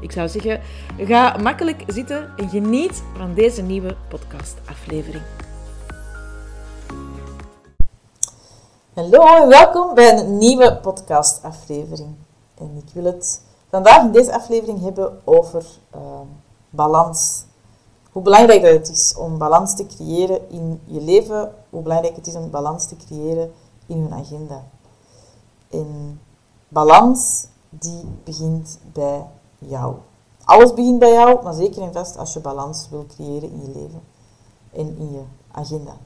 Ik zou zeggen, ga makkelijk zitten en geniet van deze nieuwe podcastaflevering. Hallo en welkom bij een nieuwe podcastaflevering. En ik wil het vandaag in deze aflevering hebben over uh, balans. Hoe belangrijk het is om balans te creëren in je leven, hoe belangrijk het is om balans te creëren in hun agenda. En balans die begint bij jou. Alles begint bij jou, maar zeker en vast als je balans wil creëren in je leven en in je agenda.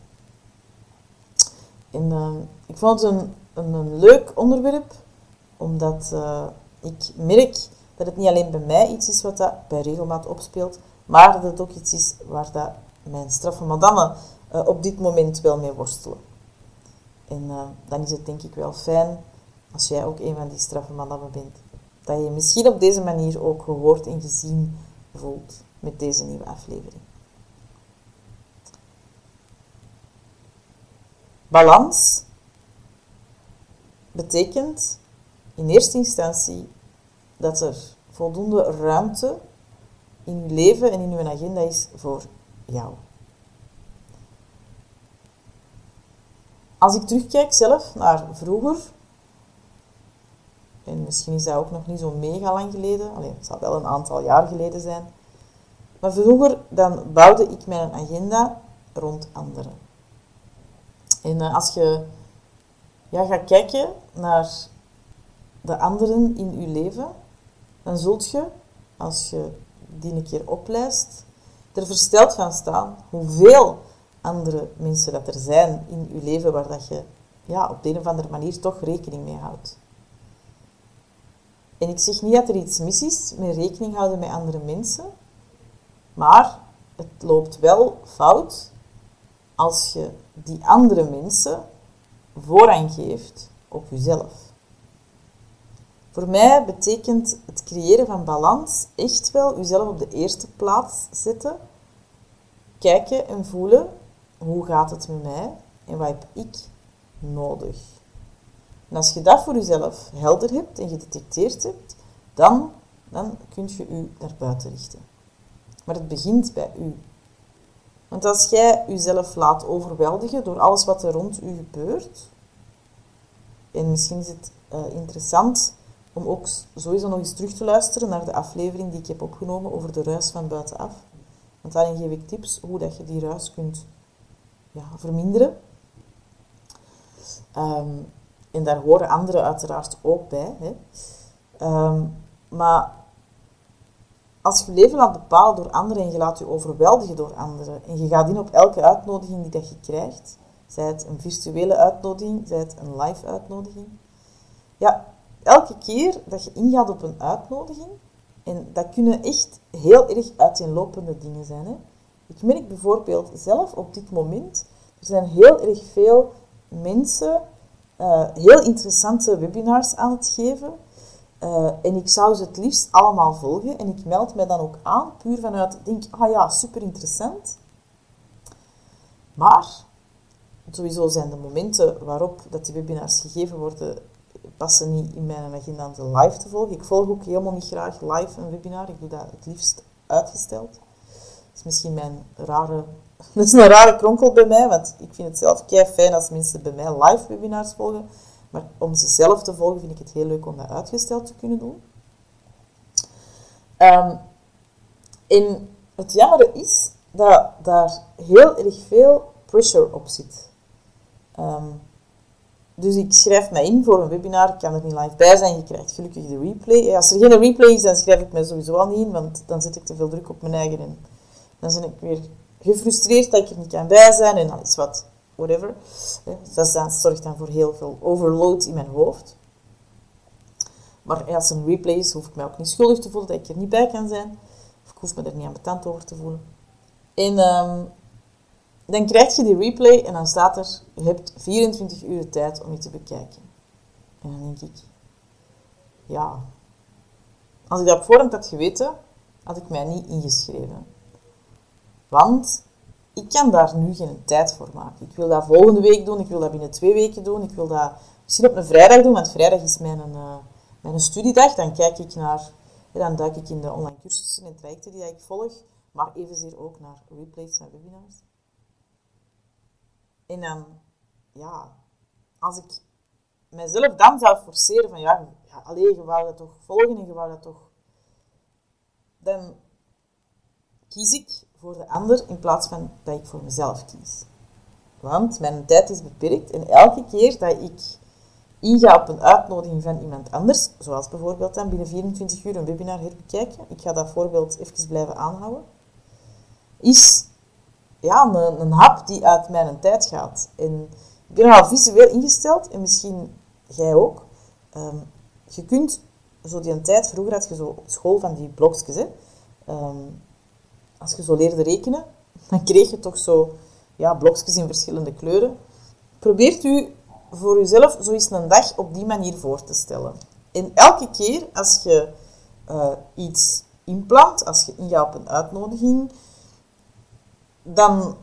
En uh, ik vond het een, een, leuk onderwerp, omdat uh, ik merk dat het niet alleen bij mij iets is wat dat bij regelmaat opspeelt, maar dat het ook iets is waar dat mijn straffe madame uh, op dit moment wel mee worstelen. En dan is het denk ik wel fijn als jij ook een van die straffe madammen bent dat je misschien op deze manier ook gehoord en gezien voelt met deze nieuwe aflevering. Balans betekent in eerste instantie dat er voldoende ruimte in je leven en in je agenda is voor jou. Als ik terugkijk zelf naar vroeger, en misschien is dat ook nog niet zo mega lang geleden. Alleen, het zal wel een aantal jaar geleden zijn. Maar vroeger dan bouwde ik mijn agenda rond anderen. En eh, als je ja, gaat kijken naar de anderen in je leven, dan zult je, als je die een keer oplijst, er versteld van staan hoeveel andere mensen dat er zijn in je leven waar dat je ja, op de een of andere manier toch rekening mee houdt. En ik zeg niet dat er iets mis is met rekening houden met andere mensen, maar het loopt wel fout als je die andere mensen voorrang geeft op jezelf. Voor mij betekent het creëren van balans echt wel jezelf op de eerste plaats zetten, kijken en voelen hoe gaat het met mij en wat heb ik nodig. En als je dat voor jezelf helder hebt en gedetecteerd hebt, dan, dan kun je je naar buiten richten. Maar het begint bij u. Want als jij jezelf laat overweldigen door alles wat er rond u gebeurt, en misschien is het uh, interessant om ook sowieso nog eens terug te luisteren naar de aflevering die ik heb opgenomen over de ruis van buitenaf. Want daarin geef ik tips hoe dat je die ruis kunt ja, verminderen. Um, en daar horen anderen uiteraard ook bij. Hè. Um, maar als je je leven laat bepalen door anderen en je laat je overweldigen door anderen en je gaat in op elke uitnodiging die dat je krijgt, zij het een virtuele uitnodiging, zij het een live uitnodiging, ja, elke keer dat je ingaat op een uitnodiging, en dat kunnen echt heel erg uiteenlopende dingen zijn. Hè. Ik merk bijvoorbeeld zelf op dit moment, er zijn heel erg veel mensen uh, heel interessante webinars aan het geven. Uh, en ik zou ze het liefst allemaal volgen. En ik meld mij dan ook aan, puur vanuit, denk, ah ja, super interessant. Maar, sowieso zijn de momenten waarop dat die webinars gegeven worden, passen niet in mijn agenda om ze live te volgen. Ik volg ook helemaal niet graag live een webinar. Ik doe dat het liefst uitgesteld. Dat is misschien mijn rare Dat is een rare kronkel bij mij, want ik vind het zelf kei fijn als mensen bij mij live webinars volgen. Maar om ze zelf te volgen vind ik het heel leuk om dat uitgesteld te kunnen doen. En het jammer is dat daar heel erg veel pressure op zit. Um, dus ik schrijf mij in voor een webinar, ik kan er niet live bij zijn, je krijgt gelukkig de replay. Als er geen replay is, dan schrijf ik mij sowieso al niet in, want dan zet ik te veel druk op mijn eigen en dan ben ik weer gefrustreerd dat ik er niet kan bij zijn en alles wat, whatever. Dus dat zorgt dan voor heel veel overload in mijn hoofd. Maar als een replay is, hoef ik mij ook niet schuldig te voelen dat ik er niet bij kan zijn. Of ik hoef me er niet aan betand over te voelen. En, um, dan krijg je die replay en dan staat er, je hebt 24 uur tijd om je te bekijken. En dan denk ik, ja, als ik dat op voorhand had geweten, had ik mij niet ingeschreven. Want ik kan daar nu geen tijd voor maken. Ik wil dat volgende week doen, ik wil dat binnen twee weken doen, ik wil dat misschien op een vrijdag doen, want vrijdag is mijn, uh, mijn studiedag. Dan kijk ik naar, dan duik ik in de online cursussen en trajecten die ik volg, maar evenzeer ook naar replays en webinars. En dan, ja, als ik mijzelf dan zou forceren van, ja, ja alleen, je wou dat toch volgen en je wou dat toch... Dan kies ik voor de ander in plaats van dat ik voor mezelf kies. Want mijn tijd is beperkt en elke keer dat ik inga op een uitnodiging van iemand anders, zoals bijvoorbeeld dan binnen 24 uur een webinar herbekijken, ik ga dat voorbeeld even blijven aanhouden, is ja, een, een hap die uit mijn tijd gaat. En ik ben al visueel ingesteld en misschien jij ook. Ehm, je kunt zo die tijd, vroeger had je zo op school van die blokjes, hè. Ehm, als je zo leerde rekenen, dan kreeg je toch zo ja, blokjes in verschillende kleuren. Probeert u voor uzelf zo eens een dag op die manier voor te stellen. En elke keer als je uh, iets inplant, als je ingaat op een uitnodiging, dan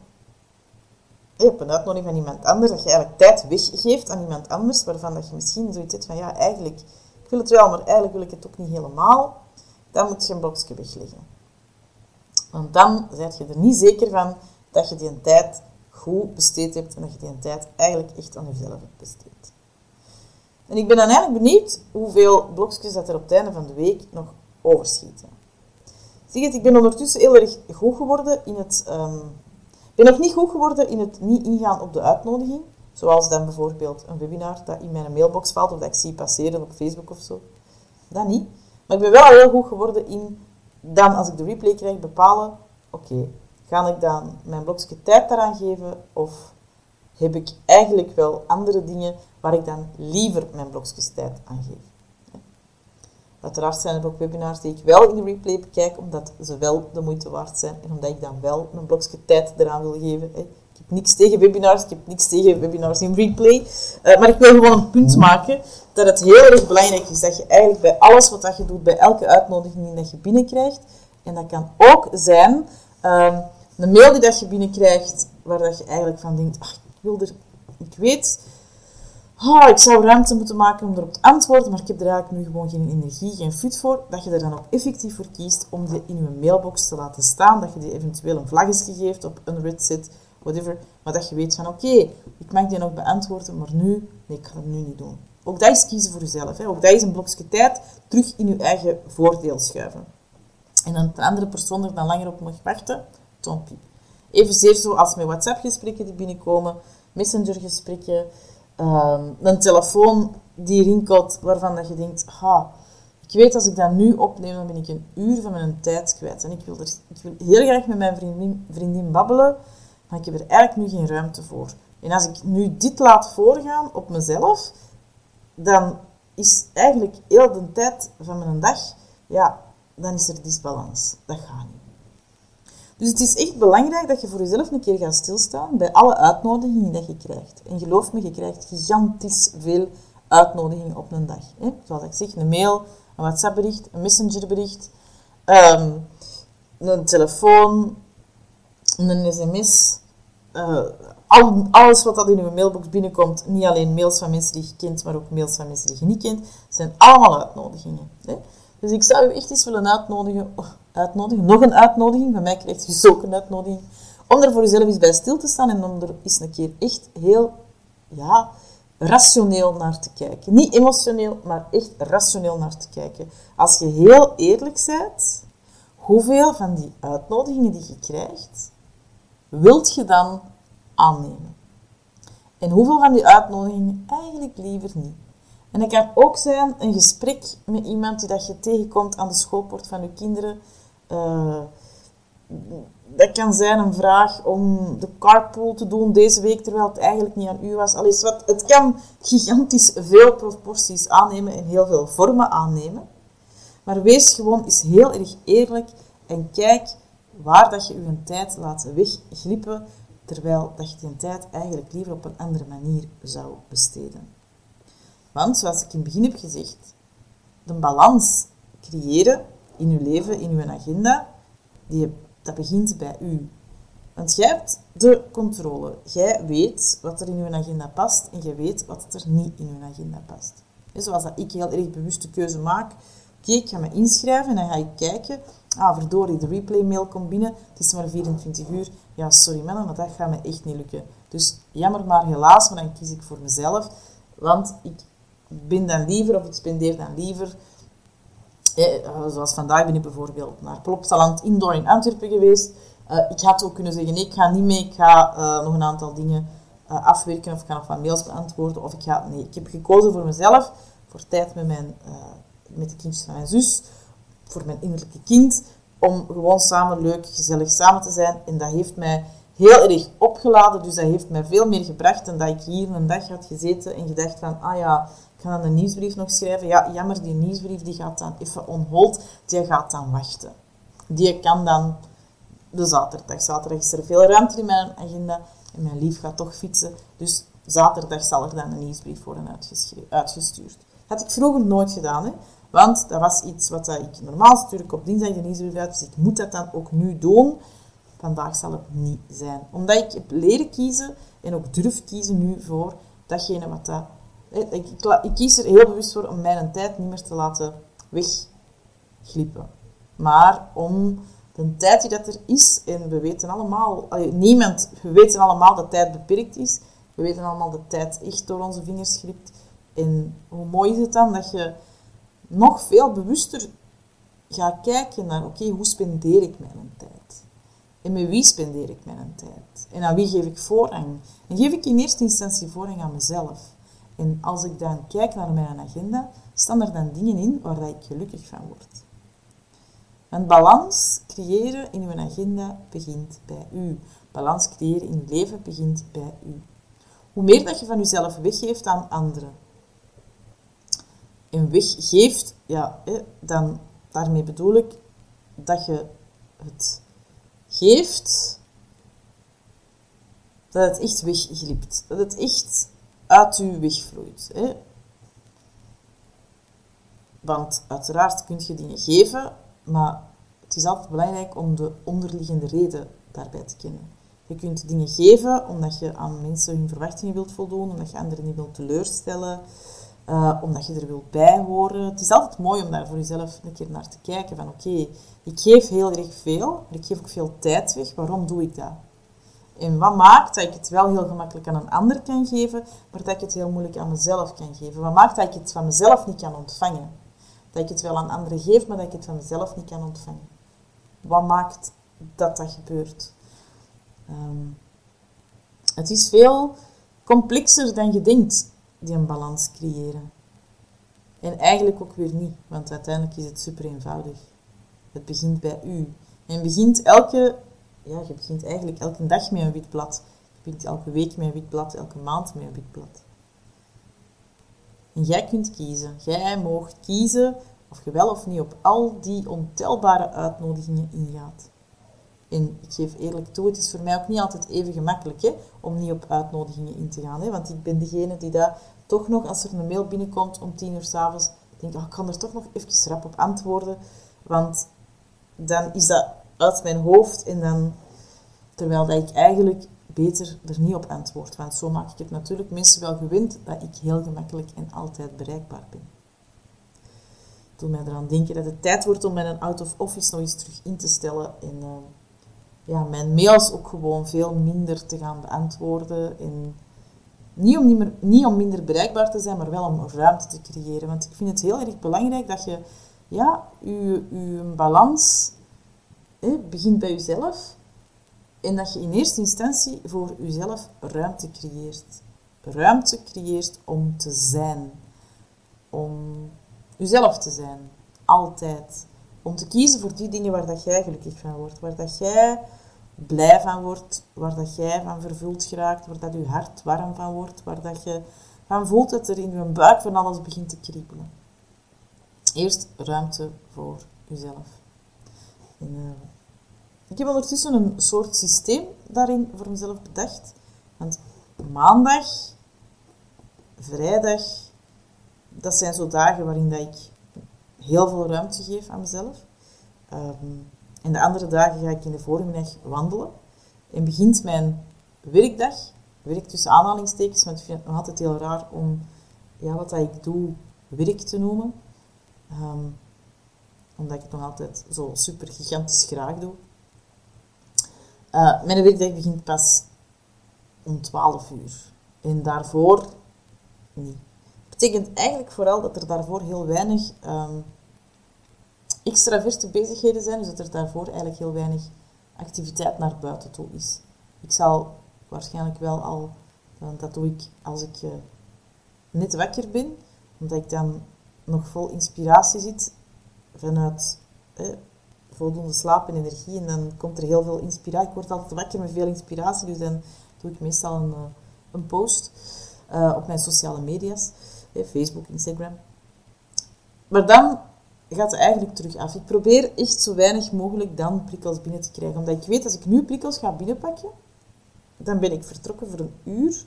op een uitnodiging van iemand anders, dat je eigenlijk tijd weggeeft aan iemand anders, waarvan dat je misschien zoiets hebt van, ja, eigenlijk, ik wil het wel, maar eigenlijk wil ik het ook niet helemaal, dan moet je een blokje wegleggen. Want dan ben je er niet zeker van dat je die tijd goed besteed hebt en dat je die tijd eigenlijk echt aan jezelf hebt besteed. En ik ben dan eigenlijk benieuwd hoeveel blokjes dat er op het einde van de week nog overschieten. Zie je, ik ben ondertussen heel erg goed geworden in het... Um, ben nog niet goed geworden in het niet ingaan op de uitnodiging. Zoals dan bijvoorbeeld een webinar dat in mijn mailbox valt of dat ik zie passeren op Facebook of zo. Dat niet. Maar ik ben wel heel goed geworden in dan, als ik de replay krijg, bepalen, oké, ga ik dan mijn blokje tijd daaraan geven of heb ik eigenlijk wel andere dingen waar ik dan liever mijn blokjes tijd aan geef. Uiteraard zijn er ook webinars die ik wel in de replay bekijk, omdat ze wel de moeite waard zijn en omdat ik dan wel mijn blokje tijd eraan wil geven. Niks tegen webinars, ik heb niks tegen webinars in replay, eh, maar ik wil gewoon een punt maken dat het heel erg belangrijk is dat je eigenlijk bij alles wat je doet, bij elke uitnodiging die je binnenkrijgt, en dat kan ook zijn um, een mail die dat je binnenkrijgt, waar dat je eigenlijk van denkt, ach, ik wil er, ik weet, oh, ik zou ruimte moeten maken om erop te antwoorden, maar ik heb er eigenlijk nu gewoon geen energie, geen fut voor, dat je er dan ook effectief voor kiest om die in je mailbox te laten staan, dat je die eventueel een vlagje geeft op een red whatever, maar dat je weet van, oké, ik mag die nog beantwoorden, maar nu, nee, ik ga het nu niet doen. Ook dat is kiezen voor jezelf. Hè. Ook dat is een blokje tijd terug in je eigen voordeel schuiven. En dan de andere persoon er dan langer op mag wachten, tompie. Evenzeer zoals met WhatsApp-gesprekken die binnenkomen, Messenger-gesprekken, um, een telefoon die rinkelt waarvan dat je denkt, ha, ik weet als ik dat nu opneem, dan ben ik een uur van mijn tijd kwijt. En ik wil, er, ik wil heel graag met mijn vriendin, vriendin babbelen, maar ik heb er eigenlijk nu geen ruimte voor. En als ik nu dit laat voorgaan op mezelf, dan is eigenlijk heel de tijd van mijn dag, ja, dan is er disbalans. Dat gaat niet. Dus het is echt belangrijk dat je voor jezelf een keer gaat stilstaan bij alle uitnodigingen die je krijgt. En geloof me, je krijgt gigantisch veel uitnodigingen op een dag. Hè? Zoals ik zeg, een mail, een WhatsApp-bericht, een Messenger-bericht, ehm, een telefoon, een sms, al, alles wat dat in je mailbox binnenkomt, niet alleen mails van mensen die je kent, maar ook mails van mensen die je niet kent, zijn allemaal uitnodigingen. Hè? Dus ik zou u echt eens willen uitnodigen, oh, uitnodigen, nog een uitnodiging, van mij krijgt u zo een uitnodiging, om er voor jezelf eens bij stil te staan en om er eens een keer echt heel, ja, rationeel naar te kijken. Niet emotioneel, maar echt rationeel naar te kijken. Als je heel eerlijk bent, hoeveel van die uitnodigingen die je krijgt, wilt je dan aannemen? En hoeveel van die uitnodigingen eigenlijk liever niet? En dat kan ook zijn een gesprek met iemand die dat je tegenkomt aan de schoolpoort van je kinderen. Uh, dat kan zijn een vraag om de carpool te doen deze week, terwijl het eigenlijk niet aan u was. Alles wat, het kan gigantisch veel proporties aannemen en heel veel vormen aannemen. Maar wees gewoon eens heel erg eerlijk en kijk waar dat je je tijd laat wegglippen terwijl dat je die tijd eigenlijk liever op een andere manier zou besteden. Want, zoals ik in het begin heb gezegd, de balans creëren in je leven, in je agenda, die, dat begint bij u. Want jij hebt de controle. Jij weet wat er in je agenda past en jij weet wat er niet in je agenda past. zoals dat ik heel erg bewust de keuze maak. Oké, ik ga me inschrijven en dan ga ik kijken. Ah, verdorie, de replay-mail komt binnen. Het is maar 24 uur. Ja, sorry mannen, maar dat gaat me echt niet lukken. Dus jammer maar helaas, maar dan kies ik voor mezelf. Want ik ben dan liever, of ik spendeer dan liever eh, zoals vandaag ben ik bijvoorbeeld naar Plopsaland Indoor in Antwerpen geweest. Uh, ik had ook kunnen zeggen, nee, ik ga niet mee, ik ga uh, nog een aantal dingen afwerken of ik ga nog wat mails beantwoorden. Of ik ga, nee, ik heb gekozen voor mezelf, voor tijd met, mijn, met de kindjes van mijn zus, voor mijn innerlijke kind, om gewoon samen leuk, gezellig samen te zijn. En dat heeft mij heel erg opgeladen, dus dat heeft mij veel meer gebracht dan dat ik hier een dag had gezeten en gedacht van, ah ja, ik ga dan de nieuwsbrief nog schrijven. Ja, jammer, die nieuwsbrief die gaat dan even on hold. Die gaat dan wachten. Die kan dan de zaterdag. Zaterdag is er veel ruimte in mijn agenda. En mijn lief gaat toch fietsen. Dus zaterdag zal er dan een nieuwsbrief worden uitgestuurd. Had ik vroeger nooit gedaan. Hè? Want dat was iets wat ik normaal stuur ik op dinsdag de nieuwsbrief uit. Dus ik moet dat dan ook nu doen. Vandaag zal het niet zijn. Omdat ik heb leren kiezen en ook durf kiezen nu voor datgene wat dat ik, ik, ik, kies er heel bewust voor om mijn tijd niet meer te laten wegglippen. Maar om de tijd die dat er is, en we weten allemaal, niemand, we weten allemaal dat tijd beperkt is. We weten allemaal dat tijd echt door onze vingers glipt. En hoe mooi is het dan dat je nog veel bewuster gaat kijken naar, oké, hoe spendeer ik mijn tijd? En met wie spendeer ik mijn tijd? En aan wie geef ik voorrang? En geef ik in eerste instantie voorrang aan mezelf. En als ik dan kijk naar mijn agenda, staan er dan dingen in waar ik gelukkig van word. Een balans creëren in uw agenda begint bij u. Balans creëren in leven begint bij u. Hoe meer dat je van jezelf weggeeft aan anderen, en weggeeft, ja, dan daarmee bedoel ik dat je het geeft, dat het echt wegglipt. Dat het echt uit u wegvloeit. Hè? Want uiteraard kun je dingen geven, maar het is altijd belangrijk om de onderliggende reden daarbij te kennen. Je kunt dingen geven omdat je aan mensen hun verwachtingen wilt voldoen, omdat je anderen niet wilt teleurstellen, uh, omdat je er wilt bij horen. Het is altijd mooi om daar voor jezelf een keer naar te kijken van oké, ik geef heel erg veel, maar ik geef ook veel tijd weg. Waarom doe ik dat? En wat maakt dat ik het wel heel gemakkelijk aan een ander kan geven, maar dat ik het heel moeilijk aan mezelf kan geven? Wat maakt dat ik het van mezelf niet kan ontvangen? Dat ik het wel aan anderen geef, maar dat ik het van mezelf niet kan ontvangen. Wat maakt dat dat gebeurt? Ehm, het is veel complexer dan je denkt, die een balans creëren. En eigenlijk ook weer niet, want uiteindelijk is het super eenvoudig. Het begint bij u. En begint elke ja, je begint eigenlijk elke dag met een wit blad. Je begint elke week met een wit blad, elke maand met een wit blad. En jij kunt kiezen. Jij moogt kiezen of je wel of niet op al die ontelbare uitnodigingen ingaat. En ik geef eerlijk toe, het is voor mij ook niet altijd even gemakkelijk hè, om niet op uitnodigingen in te gaan. Hè, want ik ben degene die daar toch nog, als er een mail binnenkomt om tien uur s'avonds, denk oh, ik kan er toch nog even rap op antwoorden. Want dan is dat uit mijn hoofd en dan, terwijl dat ik eigenlijk beter er niet op antwoord. Want zo maak ik het natuurlijk mensen wel gewend dat ik heel gemakkelijk en altijd bereikbaar ben. Doe mij eraan denken dat het tijd wordt om mijn out-of-office nog eens terug in te stellen en uh, ja, mijn mails ook gewoon veel minder te gaan beantwoorden. En niet om, niet, meer, niet om minder bereikbaar te zijn, maar wel om ruimte te creëren. Want ik vind het heel erg belangrijk dat je ja, je, je balans het begint bij jezelf. En dat je in eerste instantie voor jezelf ruimte creëert. Ruimte creëert om te zijn. Om jezelf te zijn. Altijd. Om te kiezen voor die dingen waar dat jij gelukkig van wordt. Waar dat jij blij van wordt. Waar dat jij van vervuld geraakt. Waar dat je hart warm van wordt. Waar dat je van voelt dat er in je buik van alles begint te kriebelen. Eerst ruimte voor jezelf. En, uh, ik heb ondertussen een soort systeem daarin voor mezelf bedacht. Want maandag, vrijdag, dat zijn zo dagen waarin dat ik heel veel ruimte geef aan mezelf. Ehm, en de andere dagen ga ik in de voormiddag wandelen. En begint mijn werkdag, werk tussen aanhalingstekens, want ik vind het nog altijd heel raar om ja, wat dat ik doe werk te noemen. Ehm, omdat ik het nog altijd zo super gigantisch graag doe. Uh, mijn werkdag begint pas om 12 uur. En daarvoor niet. Betekent eigenlijk vooral dat er daarvoor heel weinig um, extraverte bezigheden zijn. Dus dat er daarvoor eigenlijk heel weinig activiteit naar buiten toe is. Ik zal waarschijnlijk wel al, dat doe ik als ik uh, net wakker ben, omdat ik dan nog vol inspiratie zit vanuit voldoende slaap en energie. En dan komt er heel veel inspiratie. Ik word altijd wakker met veel inspiratie, dus dan doe ik meestal een, eh, een post uh, op mijn sociale media's, Facebook, Instagram. Maar dan gaat het eigenlijk terug af. Ik probeer echt zo weinig mogelijk dan prikkels binnen te krijgen. Omdat ik weet, als ik nu prikkels ga binnenpakken, dan ben ik vertrokken voor een uur.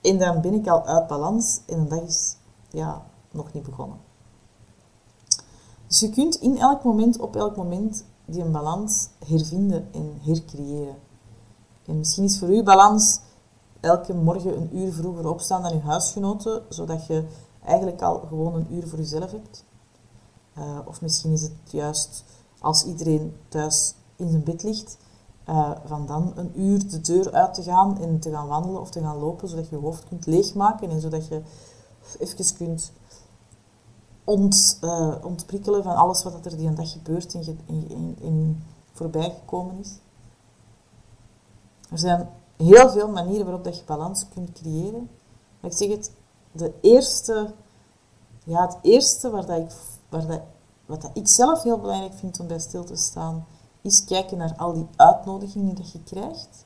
En dan ben ik al uit balans en een dag is ja, nog niet begonnen. Dus je kunt in elk moment, op elk moment, die een balans hervinden en hercreëren. En misschien is voor u balans elke morgen een uur vroeger opstaan dan uw huisgenoten, zodat je eigenlijk al gewoon een uur voor jezelf hebt. Uh, of misschien is het juist als iedereen thuis in zijn bed ligt, uh, van dan een uur de deur uit te gaan en te gaan wandelen of te gaan lopen, zodat je je hoofd kunt leegmaken en zodat je even kunt ont, uh, ontprikkelen van alles wat er die een dag gebeurt en, in, in, in voorbij gekomen is. Er zijn heel veel manieren waarop dat je balans kunt creëren. Maar ik zeg het, de eerste, ja, het eerste waar dat ik, waar dat, wat dat ik zelf heel belangrijk vind om bij stil te staan, is kijken naar al die uitnodigingen die je krijgt.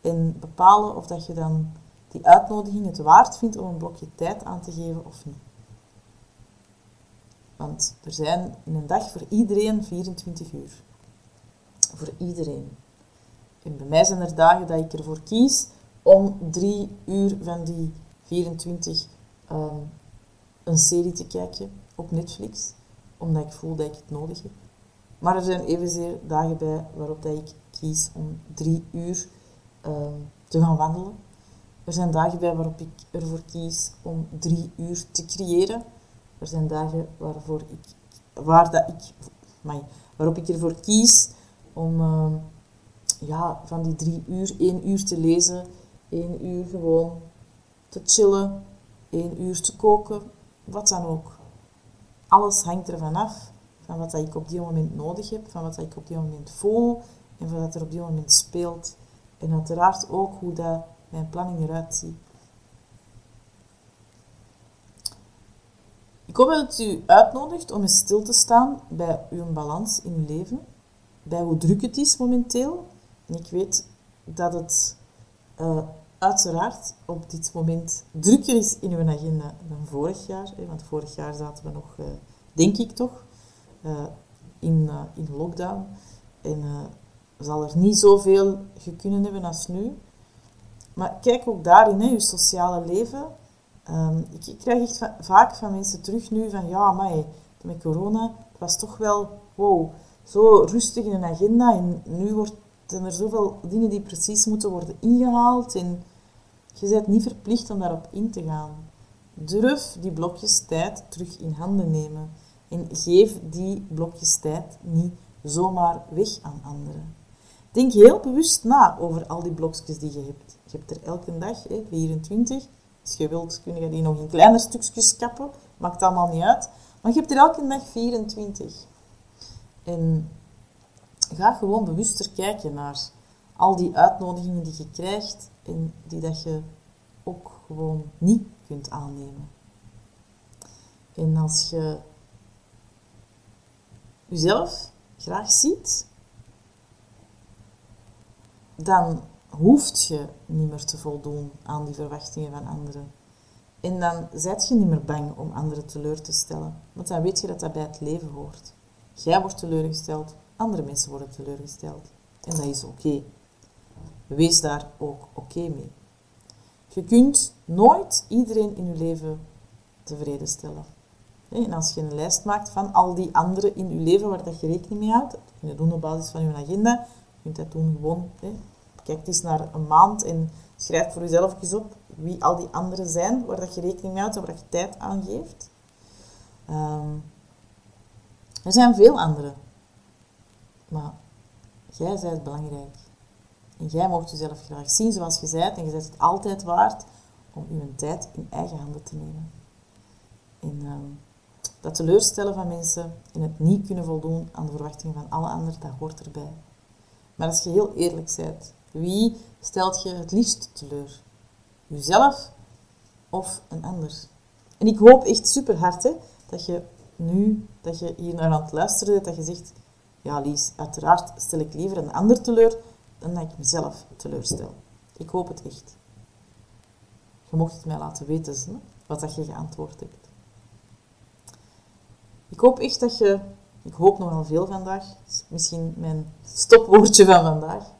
En bepalen of dat je dan die uitnodiging het waard vindt om een blokje tijd aan te geven of niet. Want er zijn in een dag voor iedereen 24 uur. Voor iedereen. En bij mij zijn er dagen dat ik ervoor kies om drie uur van die 24 ehm, een serie te kijken op Netflix, omdat ik voel dat ik het nodig heb. Maar er zijn evenzeer dagen bij waarop dat ik kies om drie uur ehm, te gaan wandelen. Er zijn dagen bij waarop ik ervoor kies om drie uur te creëren. Er zijn dagen waarvoor ik, waar dat ik, waarop ik ervoor kies om ehm, ja, van die drie uur, één uur te lezen, één uur gewoon te chillen, één uur te koken, wat dan ook. Alles hangt ervan af, van wat ik op die moment nodig heb, van wat ik op die moment voel en van wat er op die moment speelt. En uiteraard ook hoe dat mijn planning eruit ziet. Ik hoop dat het u uitnodigt om eens stil te staan bij uw balans in uw leven, bij hoe druk het is momenteel. En ik weet dat het uh, uiteraard op dit moment drukker is in uw agenda dan vorig jaar. Hè, want vorig jaar zaten we nog, uh, denk ik toch, uh, in, in lockdown. En zal er niet zoveel kunnen hebben als nu. Maar kijk ook daarin, hè, je sociale leven Ehm, ik, krijg echt vaak van mensen terug nu van ja, maar met corona, het was toch wel wow, zo rustig in een agenda en nu wordt, zijn er zoveel dingen die precies moeten worden ingehaald en je bent niet verplicht om daarop in te gaan. Durf die blokjes tijd terug in handen nemen en geef die blokjes tijd niet zomaar weg aan anderen. Denk heel bewust na over al die blokjes die je hebt. Je hebt er elke dag, hè, 24, als je wilt, kun je die nog in kleine stukjes kappen. Maakt allemaal niet uit. Maar je hebt er elke dag 24. En ga gewoon bewuster kijken naar al die uitnodigingen die je krijgt en die dat je ook gewoon niet kunt aannemen. En als je jezelf graag ziet, dan hoeft je niet meer te voldoen aan die verwachtingen van anderen. En dan zet je niet meer bang om anderen teleur te stellen, want dan weet je dat dat bij het leven hoort. Jij wordt teleurgesteld, andere mensen worden teleurgesteld. En dat is oké. Wees daar ook oké mee. Je kunt nooit iedereen in je leven tevreden stellen. En als je een lijst maakt van al die anderen in je leven waar dat je rekening mee houdt, dat kun je doen op basis van je agenda, je kunt dat doen gewoon. Kijk eens naar een maand en schrijf voor jezelf eens op wie al die anderen zijn, waar dat je rekening mee houdt en waar je tijd aan geeft. Ehm, er zijn veel anderen. Maar jij bent belangrijk. En jij mocht jezelf graag zien zoals je bent. En je bent het altijd waard om je tijd in eigen handen te nemen. En ehm, dat teleurstellen van mensen en het niet kunnen voldoen aan de verwachtingen van alle anderen, dat hoort erbij. Maar als je heel eerlijk bent, wie stelt je het liefst teleur? Jezelf of een ander? En ik hoop echt super hard hè, dat je nu, dat je hier naar aan het luisteren bent, dat je zegt, ja Lies, uiteraard stel ik liever een ander teleur dan dat ik mezelf teleurstel. Ik hoop het echt. Je mocht het mij laten weten, hè, wat dat je geantwoord hebt. Ik hoop echt dat je, ik hoop nogal veel vandaag, misschien mijn stopwoordje van vandaag.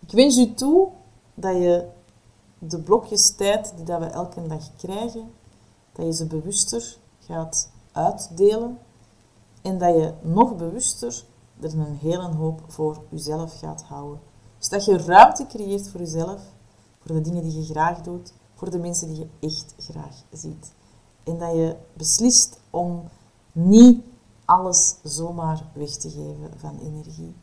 Ik wens je toe dat je de blokjes tijd die dat we elke dag krijgen, dat je ze bewuster gaat uitdelen en dat je nog bewuster er een hele hoop voor jezelf gaat houden. Dus dat je ruimte creëert voor jezelf, voor de dingen die je graag doet, voor de mensen die je echt graag ziet. En dat je beslist om niet alles zomaar weg te geven van energie.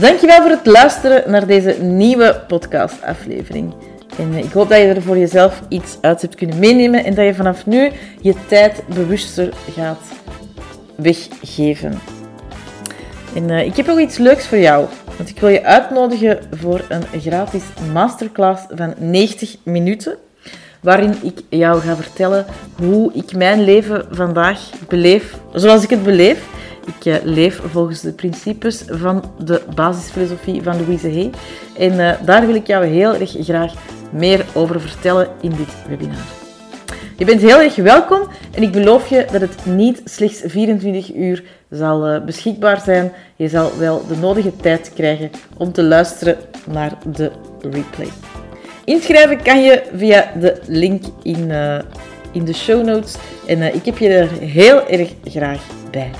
Dankjewel voor het luisteren naar deze nieuwe podcastaflevering. En eh, ik hoop dat je er voor jezelf iets uit hebt kunnen meenemen en dat je vanaf nu je tijd bewuster gaat weggeven. En uh, ik heb ook iets leuks voor jou. Want ik wil je uitnodigen voor een gratis masterclass van 90 minuten. Waarin ik jou ga vertellen hoe ik mijn leven vandaag beleef zoals ik het beleef. Ik uh, leef volgens de principes van de basisfilosofie van Louise Hay. En uh, daar wil ik jou heel erg graag meer over vertellen in dit webinar. Je bent heel erg welkom en ik beloof je dat het niet slechts 24 uur zal uh, beschikbaar zijn. Je zal wel de nodige tijd krijgen om te luisteren naar de replay. Inschrijven kan je via de link in, uh, in de show notes en uh, ik heb je er heel erg graag bij.